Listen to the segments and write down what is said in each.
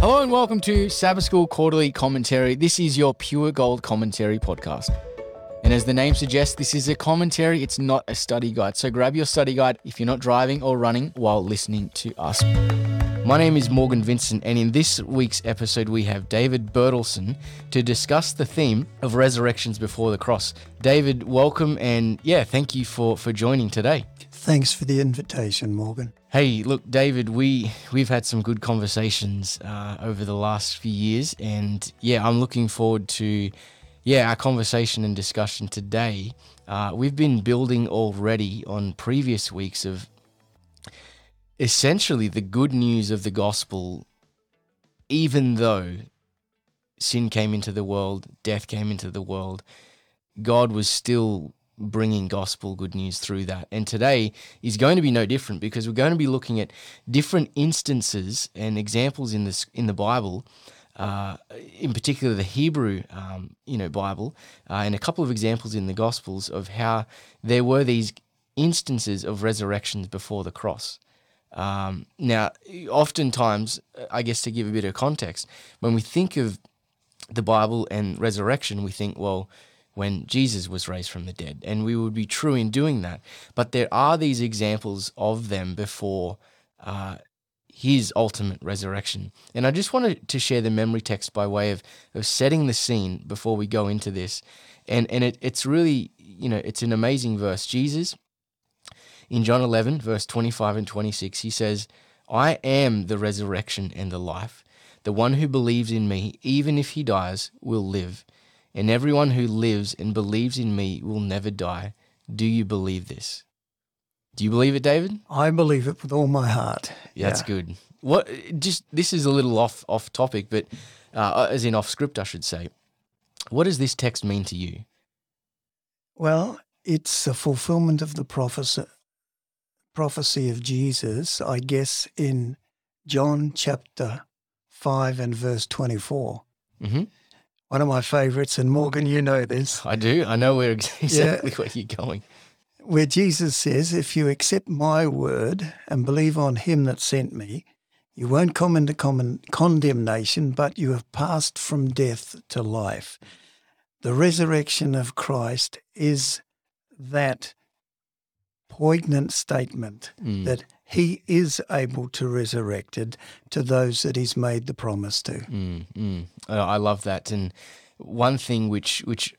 Hello and welcome to Sabbath School Quarterly Commentary. This is your pure gold commentary podcast. And as the name suggests, this is a commentary, it's not a study guide. So grab your study guide if you're not driving or running while listening to us. My name is Morgan Vincent, and in this week's episode, we have David Bertelson to discuss the theme of resurrections before the cross. David, welcome, and yeah, thank you for, for joining today. Thanks for the invitation, Morgan. Hey, look, David, we we've had some good conversations uh, over the last few years, and yeah, I'm looking forward to yeah our conversation and discussion today. Uh, we've been building already on previous weeks of essentially the good news of the gospel, even though sin came into the world, death came into the world, God was still bringing gospel good news through that. And today is going to be no different because we're going to be looking at different instances and examples in this in the Bible. Uh, in particular, the Hebrew, um, you know, Bible, uh, and a couple of examples in the Gospels of how there were these instances of resurrections before the cross. Um, now, oftentimes, I guess to give a bit of context, when we think of the Bible and resurrection, we think, well, when Jesus was raised from the dead, and we would be true in doing that. But there are these examples of them before uh, his ultimate resurrection. And I just wanted to share the memory text by way of, of setting the scene before we go into this. And, and it, it's really, you know, it's an amazing verse. Jesus in John 11, verse 25 and 26, he says, I am the resurrection and the life. The one who believes in me, even if he dies, will live. And everyone who lives and believes in me will never die. Do you believe this? Do you believe it, David? I believe it with all my heart. Yeah, that's good. What? Just this is a little off off topic, but uh, as in off script, I should say. What does this text mean to you? Well, it's a fulfillment of the prophecy prophecy of Jesus, I guess, in John chapter 5 and verse 24. Mm-hmm. One of my favorites, and Morgan, you know this. I do. I know where exactly yeah. where you're going. Where Jesus says, If you accept my word and believe on him that sent me, you won't come into common condemnation, but you have passed from death to life. The resurrection of Christ is that poignant statement mm. that he is able to resurrect it to those that he's made the promise to. Mm, mm. Oh, I love that. And one thing which which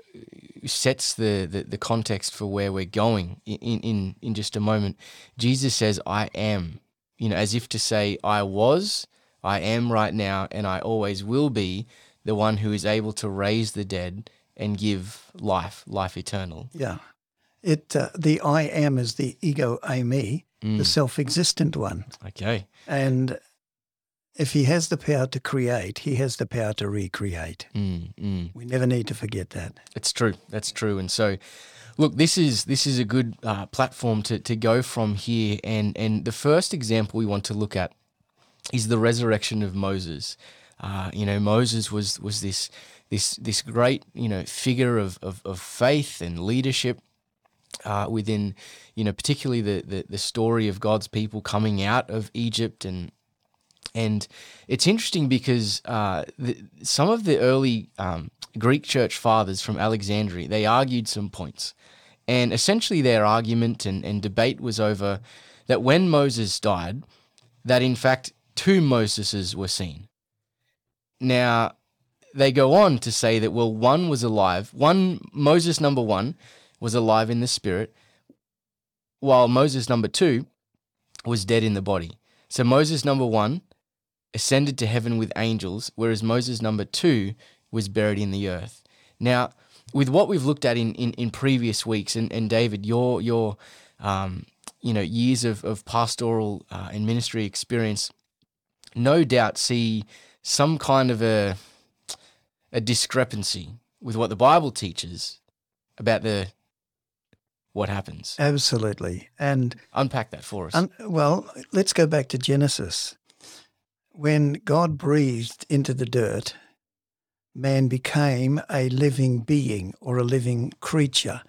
sets the, the, the, context for where we're going in, in, in just a moment, Jesus says, I am, you know, as if to say, I was, I am right now, and I always will be the one who is able to raise the dead and give life, life eternal. Yeah. It uh, the I am is the ego eimi, mm. the self-existent one. Okay. And if he has the power to create, he has the power to recreate. Mm, mm. We never need to forget that. It's true. That's true. And so, look, this is this is a good uh, platform to to go from here. And and the first example we want to look at is the resurrection of Moses. Uh, you know, Moses was was this this this great you know figure of, of, of faith and leadership uh, within, you know, particularly the, the, the story of God's people coming out of Egypt and and it's interesting because uh, the, some of the early um, Greek church fathers from Alexandria they argued some points, and essentially their argument and, and debate was over that when Moses died, that in fact two Moseses were seen. Now they go on to say that well one was alive, one Moses number one was alive in the spirit, while Moses number two was dead in the body. So Moses number one ascended to heaven with angels, whereas Moses number two was buried in the earth. Now, with what we've looked at in, in, in previous weeks, and, and David, your your um, you know years of, of pastoral uh, and ministry experience, no doubt see some kind of a a discrepancy with what the Bible teaches about the what happens. Absolutely. And unpack that for us. Well, let's go back to Genesis. When God breathed into the dirt, man became a living being or a living creature,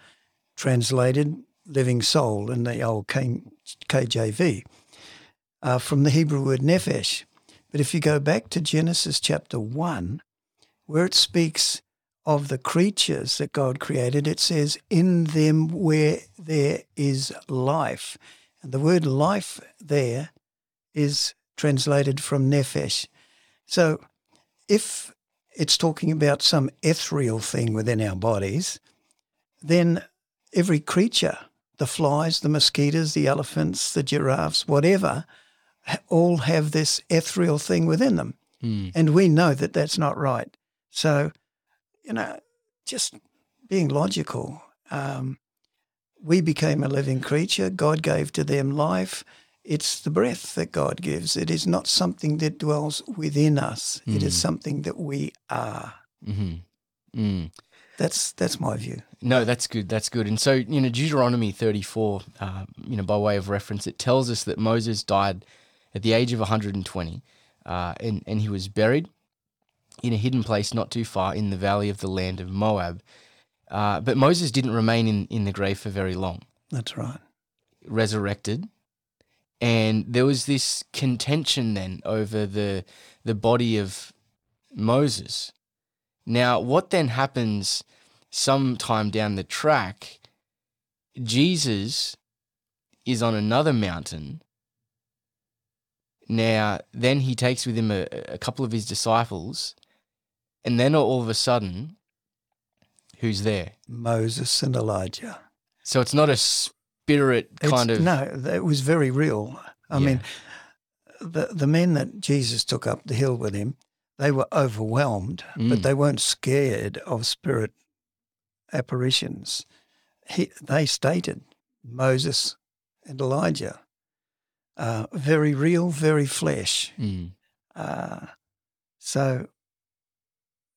translated living soul in the old KJV, uh, from the Hebrew word nephesh, But if you go back to Genesis chapter 1, where it speaks of the creatures that God created, it says, In them where there is life. And the word life there is translated from nephesh. So if it's talking about some ethereal thing within our bodies, then every creature, the flies, the mosquitoes, the elephants, the giraffes, whatever, all have this ethereal thing within them. Mm. And we know that that's not right. So, you know, just being logical, um, we became a living creature. God gave to them life. It's the breath that God gives. It is not something that dwells within us. Mm. It is something that we are. Mm-hmm. Mm. That's that's my view. No, that's good. That's good. And so, you know, Deuteronomy 34, uh, you know, by way of reference, it tells us that Moses died at the age of 120, uh, and and he was buried in a hidden place not too far in the valley of the land of Moab. Uh, but Moses didn't remain in, in the grave for very long. That's right. Resurrected. And there was this contention then over the the body of Moses. Now, what then happens sometime down the track? Jesus is on another mountain. Now, then he takes with him a, a couple of his disciples, and then all of a sudden, who's there? Moses and Elijah. So it's not a spirit kind it's, of. No, it was very real. I Yeah. mean, the the men that Jesus took up the hill with him, they were overwhelmed, Mm. but they weren't scared of spirit apparitions. He, they stated Moses and Elijah, uh, very real, very flesh. Mm, Uh, so,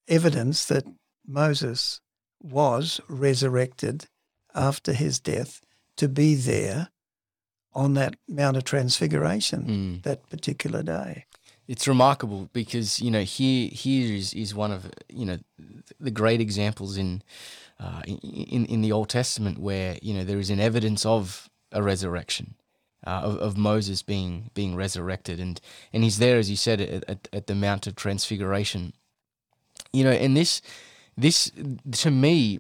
evidence that Moses was resurrected after his death to be there on that Mount of Transfiguration mm. that particular day. It's remarkable because you know here here is, is one of you know the great examples in, uh, in in the Old Testament where you know there is an evidence of a resurrection. Uh, of, of Moses being being resurrected and and he's there as you said at, at, at the Mount of Transfiguration, you know, and this this to me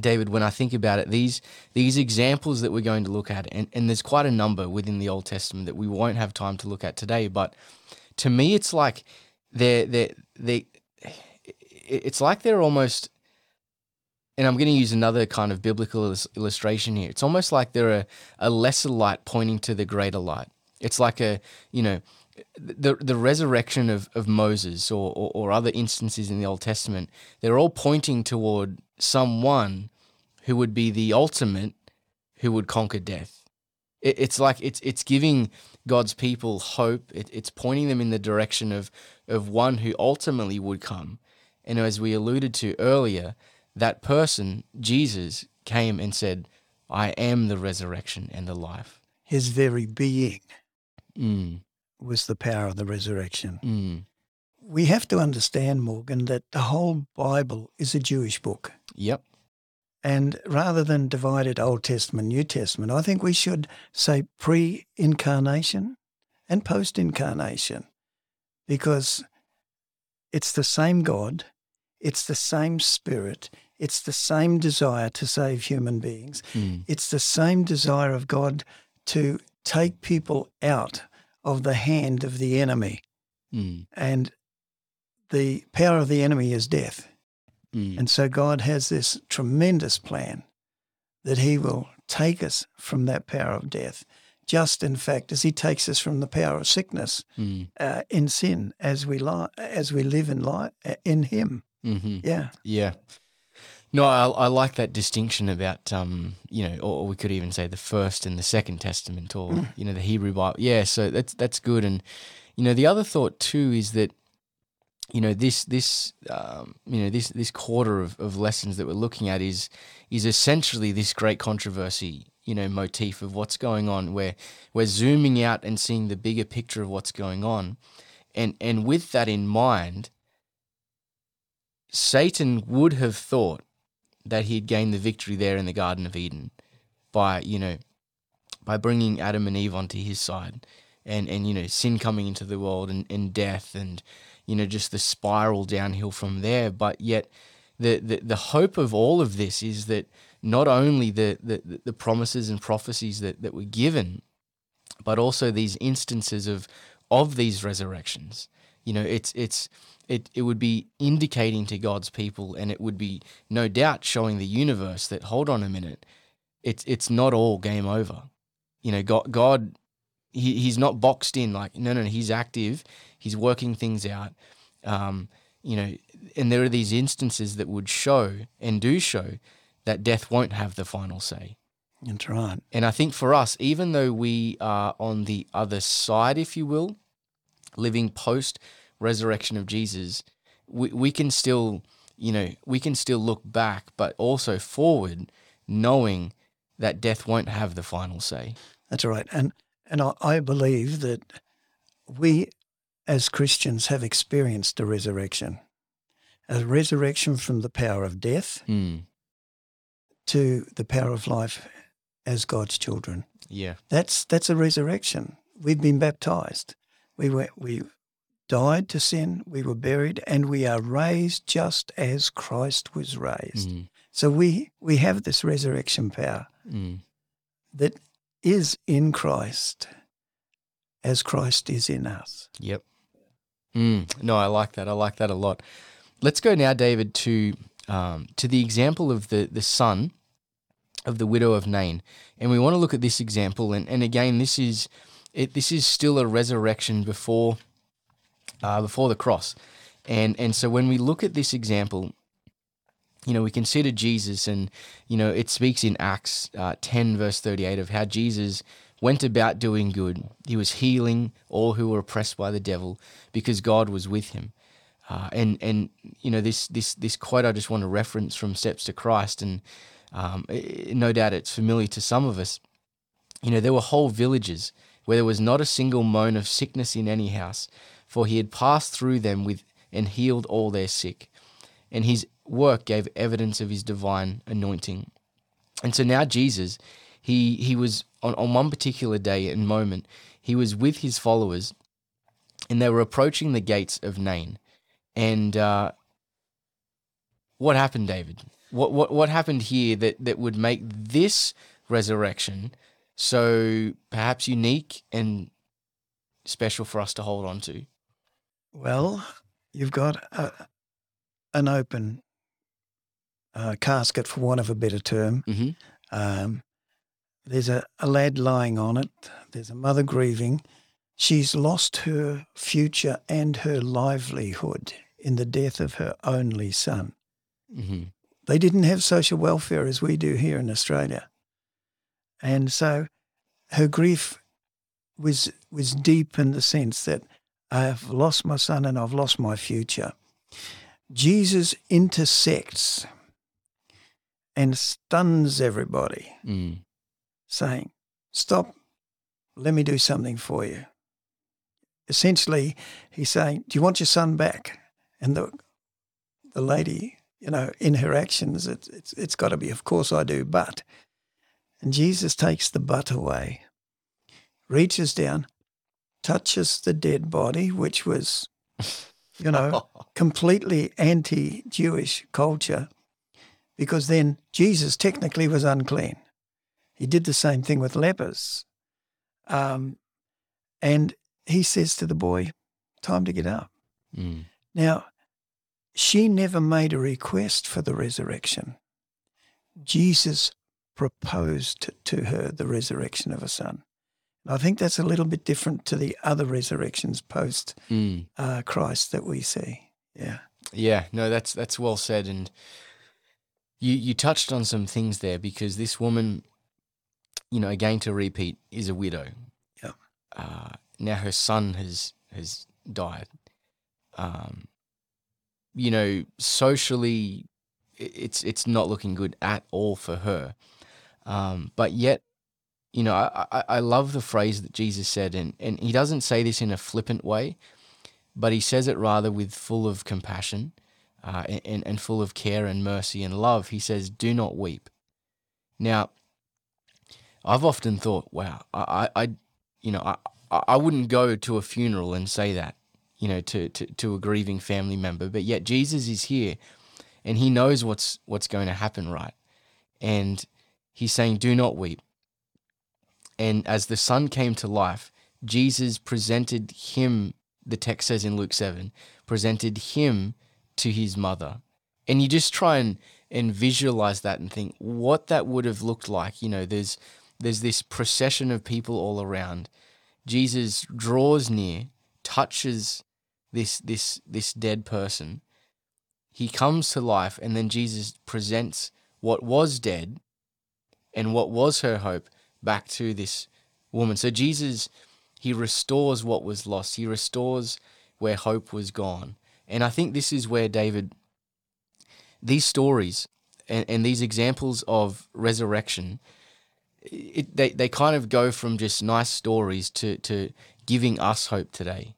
David, when I think about it, these these examples that we're going to look at, and, and there's quite a number within the Old Testament that we won't have time to look at today, but to me, it's like they're they they it's like they're almost, and I'm going to use another kind of biblical illustration here. It's almost like they're a, a lesser light pointing to the greater light. It's like a you know the the resurrection of, of Moses or, or, or other instances in the Old Testament, they're all pointing toward someone who would be the ultimate who would conquer death. It, it's like it's it's giving God's people hope. It, it's pointing them in the direction of of one who ultimately would come. And as we alluded to earlier, that person, Jesus, came and said, I am the resurrection and the life. His very being Mm, was the power of the resurrection. mm. We have to understand, Morgan, that the whole Bible is a Jewish book. Yep. And rather than divide it Old Testament, New Testament, I think we should say pre incarnation and post incarnation because it's the same God, it's the same Spirit, it's the same desire to save human beings, Mm, it's the same desire of God to take people out of the hand of the enemy. mm, And the power of the enemy is death. mm. And so God has this tremendous plan that He will take us from that power of death, just in fact as He takes us from the power of sickness Mm, uh, in sin as we li- as we live in life in Him. hmm Yeah, Yeah. No, I, I like that distinction about, um, you know, or we could even say the first and the second testament, or you know, the Hebrew Bible. Yeah, so that's that's good. And you know, the other thought too is that, you know, this this um, you know this this quarter of, of lessons that we're looking at is is essentially this great controversy, you know, motif of what's going on, where we're zooming out and seeing the bigger picture of what's going on, and and with that in mind, Satan would have thought that he'd gained the victory there in the Garden of Eden by, you know, by bringing Adam and Eve onto his side, and and you know sin coming into the world and, and death and you know just the spiral downhill from there. But yet the, the the hope of all of this is that not only the the, the promises and prophecies that, that were given but also these instances of of these resurrections. You know it's it's it, it would be indicating to God's people and it would be no doubt showing the universe that hold on a minute it's it's not all game over. You know God God he, he's not boxed in like no no, no he's active he's working things out um, you know and there are these instances that would show and do show that death won't have the final say That's right. and I think for us even though we are on the other side if you will living post resurrection of Jesus we, we can still you know we can still look back but also forward knowing that death won't have the final say That's right. And and I, I believe that we as Christians have experienced a resurrection. A resurrection from the power of death mm. to the power of life as God's children. yeah That's that's a resurrection. We've been baptized. We were we died to sin, we were buried, and we are raised just as Christ was raised. Mm. So we we have this resurrection power Mm. that is in Christ as Christ is in us. Yep. Mm, no, I like that. I like that a lot. Let's go now, David, to um, to the example of the the son of the widow of Nain, and we want to look at this example. And, and again, this is it. This is still a resurrection before uh, before the cross, and and so when we look at this example, you know, we consider Jesus, and you know, it speaks in Acts uh, ten verse thirty eight of how Jesus went about doing good. He was healing all who were oppressed by the devil because God was with him. Uh, and and you know this this this quote I just want to reference from Steps to Christ, and um, no doubt it's familiar to some of us. You know there were whole villages where there was not a single moan of sickness in any house, for he had passed through them with and healed all their sick, and his work gave evidence of his divine anointing. And so now Jesus, he he was on, on one particular day and moment, he was with his followers, and they were approaching the gates of Nain. And uh, what happened, David? What what what happened here that that would make this resurrection so perhaps unique and special for us to hold on to? Well, you've got a, an open uh, casket, for want of a better term. Mm-hmm. Um, there's a, a lad lying on it. There's a mother grieving. She's lost her future and her livelihood in the death of her only son. Mm-hmm. They didn't have social welfare as we do here in Australia. And so her grief was was deep in the sense that I have lost my son and I've lost my future. Jesus intersects and stuns everybody, Mm. Saying, Stop, let me do something for you. Essentially, he's saying, Do you want your son back? And the the lady, you know, in her actions, it's it's it's got to be, of course I do, but. And Jesus takes the but away, reaches down, touches the dead body, which was, you know, completely anti Jewish culture, because then Jesus technically was unclean. He did the same thing with lepers. Um, and he says to the boy, Time to get up. Mm. Now, she never made a request for the resurrection. Jesus proposed to her the resurrection of a son. I think that's a little bit different to the other resurrections post Mm. uh, Christ that we see. Yeah. Yeah, no, that's that's well said, and you you touched on some things there because this woman, you know, again to repeat, is a widow. Yeah. Uh, now her son has has died. Um, you know, socially, it's it's not looking good at all for her. Um, but yet, you know, I, I I love the phrase that Jesus said, and and he doesn't say this in a flippant way but he says it rather with full of compassion uh, and, and full of care and mercy and love. He says, Do not weep. Now, I've often thought, wow, I, I I- you know, I, I, wouldn't go to a funeral and say that, you know, to, to, to a grieving family member. But yet Jesus is here and he knows what's what's going to happen, right? And he's saying, Do not weep. And as the son came to life, Jesus presented him, the text says in Luke 7, presented him to his mother. And you just try and, and visualize that and think what that would have looked like. You know, there's there's this procession of people all around. Jesus draws near, touches this this this dead person. He comes to life and then Jesus presents what was dead and what was her hope back to this woman. So Jesus he restores what was lost. He restores where hope was gone. And I think this is where David these stories and, and these examples of resurrection it, they, they kind of go from just nice stories to, to giving us hope today.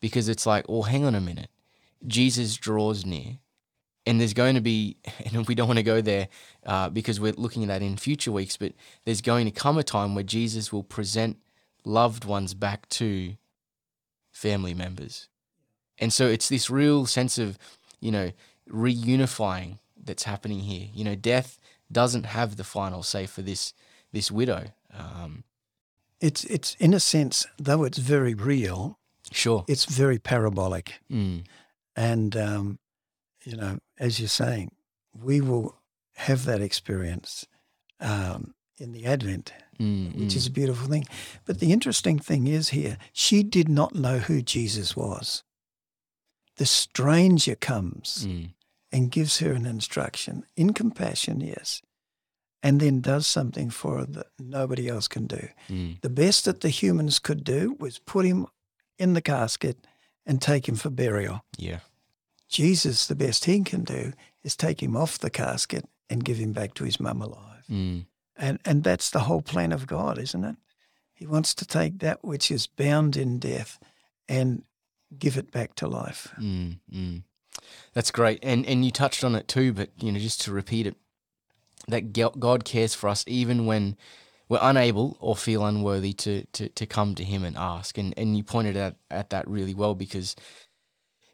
Because it's like well hang on a minute. Jesus draws near. And there's going to be and we don't want to go there uh, because we're looking at that in future weeks but there's going to come a time where jesus will present loved ones back to family members. And so it's this real sense of you know reunifying that's happening here. You know, death doesn't have the final say for this this widow. Um, it's it's in a sense, though it's very real. Sure, it's very parabolic, mm. and um, you know, as you're saying, we will have that experience um, in the Advent, mm, which mm. is a beautiful thing. But the interesting thing is here, she did not know who Jesus was. The stranger comes Mm. and gives her an instruction in compassion, yes, and then does something for her that nobody else can do. Mm. The best that the humans could do was put him in the casket and take him for burial. yeah, Jesus, the best he can do is take him off the casket and give him back to his mum alive. mm. And, and that's the whole plan of God, isn't it? He wants to take that which is bound in death and give it back to life. Mm, mm. That's great, and and you touched on it too. But you know, just to repeat it, that God cares for us even when we're unable or feel unworthy to to, to come to Him and ask. And and you pointed out at that really well because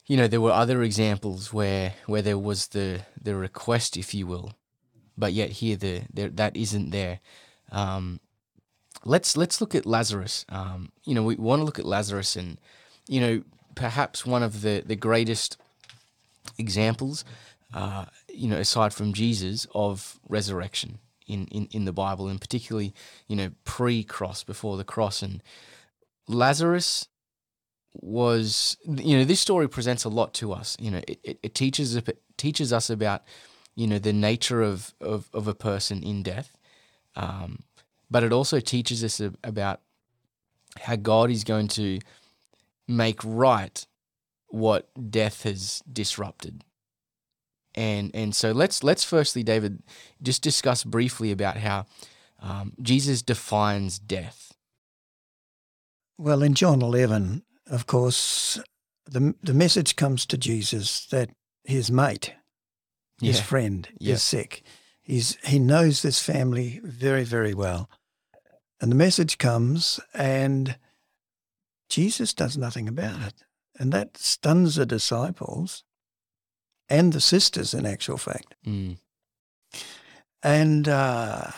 you know there were other examples where where there was the the request, if you will, but yet here the there that isn't there. Um, let's let's look at Lazarus. Um, you know, we want to look at Lazarus and you know perhaps one of the, the greatest examples, uh, you know, aside from Jesus, of resurrection in, in, in the Bible, and particularly, you know, pre cross, before the cross. And Lazarus was, you know, this story presents a lot to us. You know, it, it, it teaches, it teaches us about, you know, the nature of, of, of a person in death. Um, but it also teaches us about how God is going to make right what death has disrupted. And and so let's let's firstly, David, just discuss briefly about how um, Jesus defines death. Well, in John 11, of course, the, the message comes to Jesus that his mate, his friend, Yeah. is sick. He's, he knows this family very, very well. And the message comes, and Jesus does nothing about it. And that stuns the disciples and the sisters, in actual fact. Mm, And uh,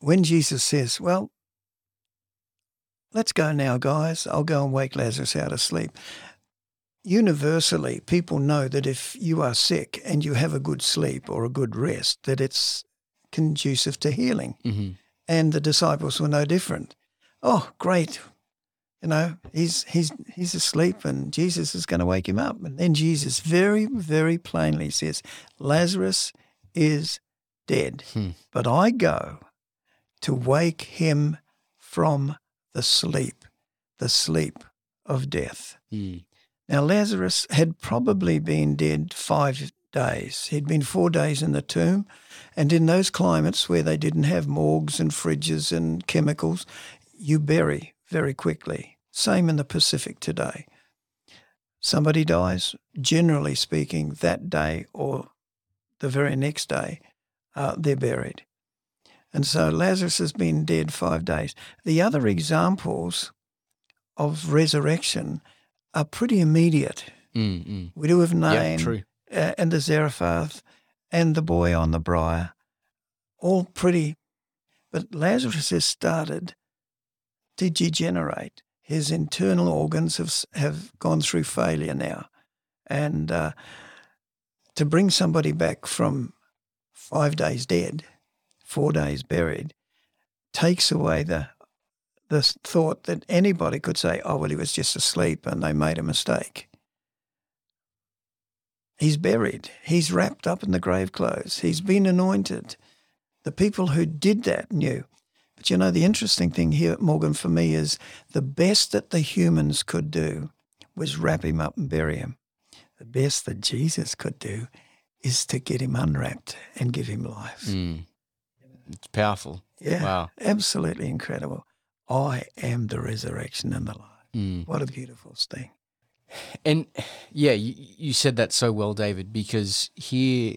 when Jesus says, Well, let's go now, guys, I'll go and wake Lazarus out of sleep. Universally, people know that if you are sick and you have a good sleep or a good rest, that it's conducive to healing. hmm And the disciples were no different. Oh, great. You know, he's he's he's asleep and Jesus is going to wake him up. And then Jesus very, very plainly says, Lazarus is dead. Hmm. But I go to wake him from the sleep, the sleep of death. Mm, Now, Lazarus had probably been dead five days. He'd been four days in the tomb. And in those climates where they didn't have morgues and fridges and chemicals, you bury very quickly. Same in the Pacific today. Somebody dies, generally speaking, that day or the very next day, uh, they're buried. And so Lazarus has been dead five days. The other examples of resurrection are pretty immediate. Mm, mm. Widow of Yeah, Nain true. uh, and the Zarephath and the boy on the briar, all pretty. But Lazarus has started to degenerate. His internal organs have have gone through failure now, and uh, to bring somebody back from five days dead, four days buried, takes away the the thought that anybody could say, "Oh well, he was just asleep and they made a mistake." He's buried. He's wrapped up in the grave clothes. He's been anointed. The people who did that knew. But you know, the interesting thing here, Morgan, for me is the best that the humans could do was wrap him up and bury him. The best that Jesus could do is to get him unwrapped and give him life. Mm. It's powerful. Yeah, Wow. absolutely incredible. I am the resurrection and the life. Mm. What a beautiful thing. And yeah, you, you said that so well, David, because here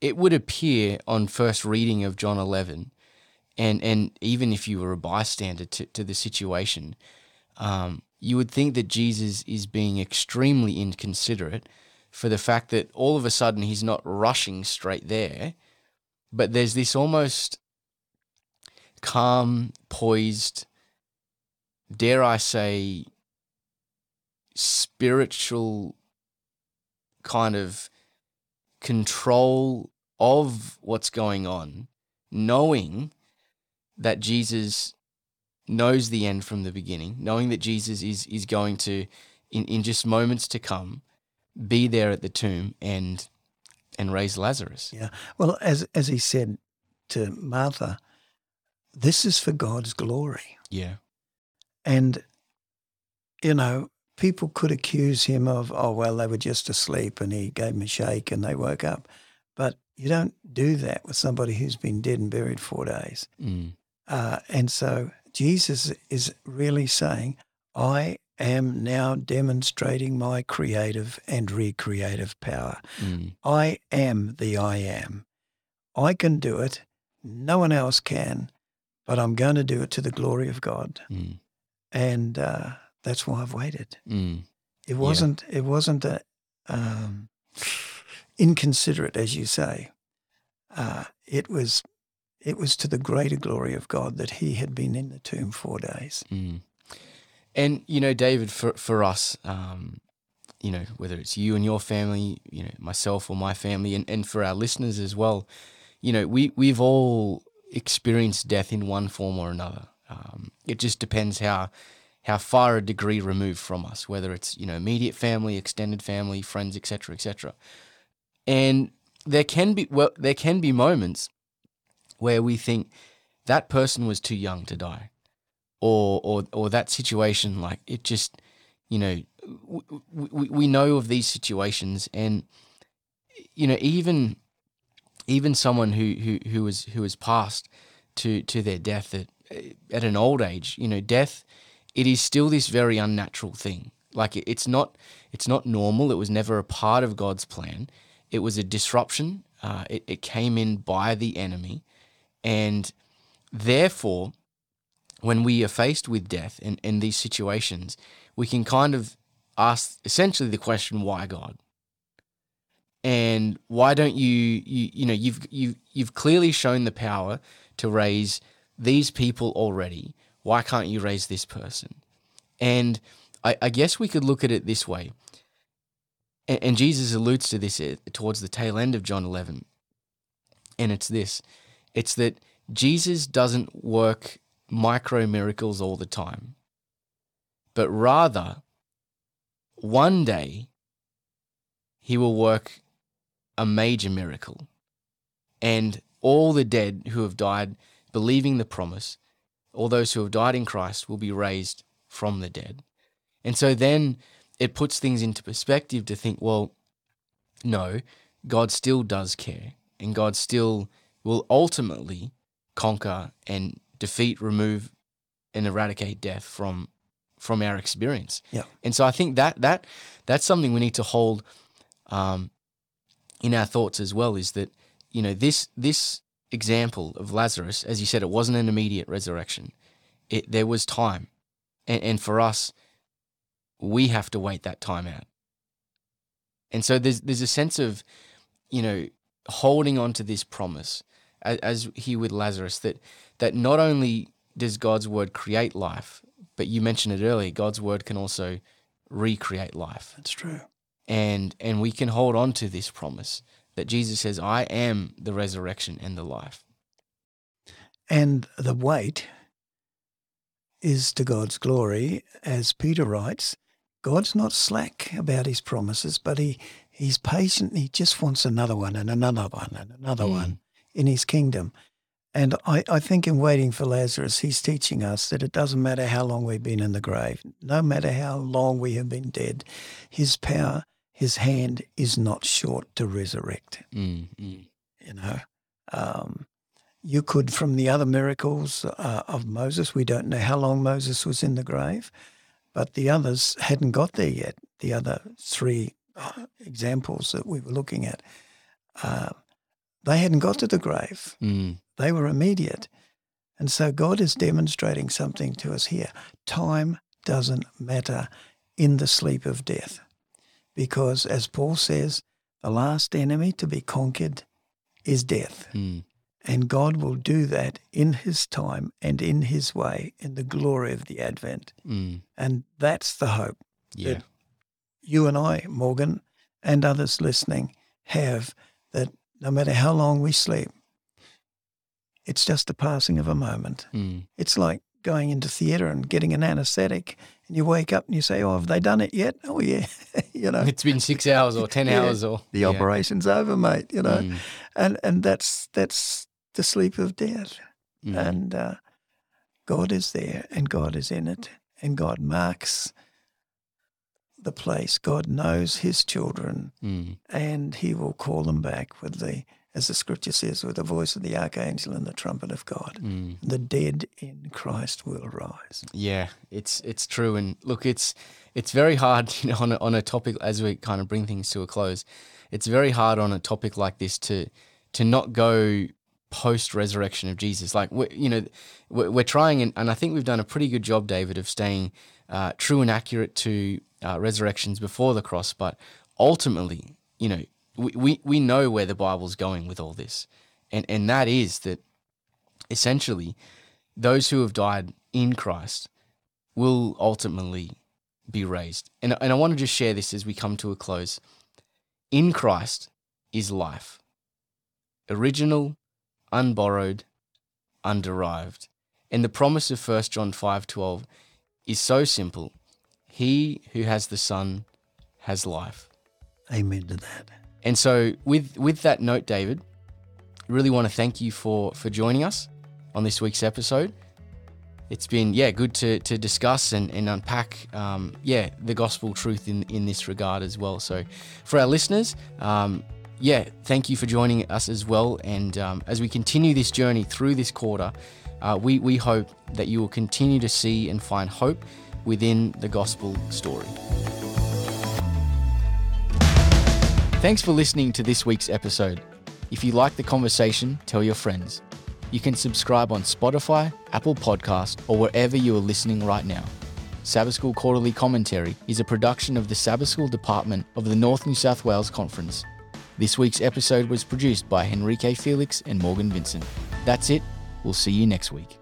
it would appear on first reading of John 11, and, and even if you were a bystander to, to the situation, um, you would think that Jesus is being extremely inconsiderate for the fact that all of a sudden he's not rushing straight there, but there's this almost calm, poised, dare I say, spiritual kind of control of what's going on, knowing that Jesus knows the end from the beginning, knowing that Jesus is is going to, in, in just moments to come, be there at the tomb and and raise Lazarus. Yeah. Well, as as he said to Martha, this is for God's glory. Yeah. And you know, people could accuse him of, oh well, they were just asleep and he gave them a shake and they woke up. But you don't do that with somebody who's been dead and buried four days. Mm. Uh, and so Jesus is really saying, I am now demonstrating my creative and recreative power. Mm. I am the I am. I can do it. No one else can, but I'm going to do it to the glory of God. Mm. And uh, that's why I've waited. Mm. It wasn't. It wasn't a um, inconsiderate, as you say. Uh, it was. It was to the greater glory of God that he had been in the tomb four days. Mm. And you know, David, for for us, um, you know, whether it's you and your family, you know, myself or my family, and, and for our listeners as well, you know, we we've all experienced death in one form or another. Um, it just depends how how far a degree removed from us, whether it's you know immediate family, extended family, friends, etc., etc. And there can be well, there can be moments where we think that person was too young to die. Or or or that situation like it just you know we, we, we know of these situations and you know even even someone who who who was who has passed to to their death at at an old age you know death it is still this very unnatural thing. Like it, it's not it's not normal. It was never a part of God's plan. It was a disruption. Uh, it, it came in by the enemy and therefore when we are faced with death in, in these situations, we can kind of ask essentially the question, why God? And why don't you, you, you know, you've, you, you've clearly shown the power to raise these people already. Why can't you raise this person? And I, I guess we could look at it this way. And, and Jesus alludes to this eh, towards the tail end of John 11. And it's this it's that Jesus doesn't work micro miracles all the time, but rather, one day, he will work a major miracle. And all the dead who have died believing the promise, all those who have died in Christ, will be raised from the dead. And so then it puts things into perspective to think, well, no, God still does care, and God still will ultimately conquer and defeat, remove, and eradicate death from from our experience. Yeah. And so I think that that that's something we need to hold um, in our thoughts as well. Is that you know this this example of Lazarus, as you said, it wasn't an immediate resurrection. It, there was time. And, and for us, we have to wait that time out. And so there's, there's a sense of, you know, holding on to this promise, as, as here with Lazarus, that, that not only does God's word create life, but you mentioned it earlier, God's word can also recreate life. That's true. And, and we can hold on to this promise that Jesus says, I am the resurrection and the life. And the wait is to God's glory. As Peter writes, God's not slack about his promises, but he, he's patient. He just wants another one and another one and another Mm. one in his kingdom. And I, I think in waiting for Lazarus, he's teaching us that it doesn't matter how long we've been in the grave, no matter how long we have been dead, his power, his hand is not short to resurrect Mm, mm, you know. Um, you could, from the other miracles uh, of Moses, we don't know how long Moses was in the grave, but the others hadn't got there yet. The other three examples that we were looking at, uh, they hadn't got to the grave. mm, They were immediate. And so God is demonstrating something to us here. Time doesn't matter in the sleep of death. Because as Paul says, the last enemy to be conquered is death. mm. And God will do that in his time and in his way in the glory of the Advent. Mm. And that's the hope Yeah. that you and I, Morgan, and others listening have that no matter how long we sleep, it's just the passing of a moment. Mm. It's like going into theatre and getting an anaesthetic, and you wake up and you say, "Oh, have they done it yet?" Oh, yeah, you know, It's been six hours or 10 Yeah. hours or. the yeah. operation's over, mate. You know, Mm, and and that's that's the sleep of death, mm, and uh, God is there, and God is in it, and God marks the place. God knows His children, mm. and He will call them back with the, as the Scripture says, with the voice of the archangel and the trumpet of God. Mm. The dead in Christ will rise. Yeah, it's it's true, and look, it's it's very hard, you know, on a, on a topic as we kind of bring things to a close. It's very hard on a topic like this to to not go post resurrection of Jesus. Like we, you know, we're, we're trying, and, and I think we've done a pretty good job, David, of staying uh, true and accurate to uh, resurrections before the cross. But ultimately, you know, we, we we know where the Bible's going with all this, and and that is that essentially those who have died in Christ will ultimately be raised. And, and I want to just share this as we come to a close. In Christ is life original, unborrowed, underived. And the promise of 1 John 5:12 is so simple. He who has the Son has life. Amen to that. And so with with that note, David, I really want to thank you for for joining us on this week's episode. It's been yeah good to to discuss and, and unpack um, yeah the gospel truth in in this regard as well. So for our listeners, um, yeah, thank you for joining us as well. And um, as we continue this journey through this quarter, uh, we we hope that you will continue to see and find hope within the gospel story. Thanks for listening to this week's episode. If you like the conversation, tell your friends. You can subscribe on Spotify, Apple Podcast, or wherever you are listening right now. Sabbath School Quarterly Commentary is a production of the Sabbath School Department of the North New South Wales Conference. This week's episode was produced by Henrique Felix and Morgan Vincent. That's it. We'll see you next week.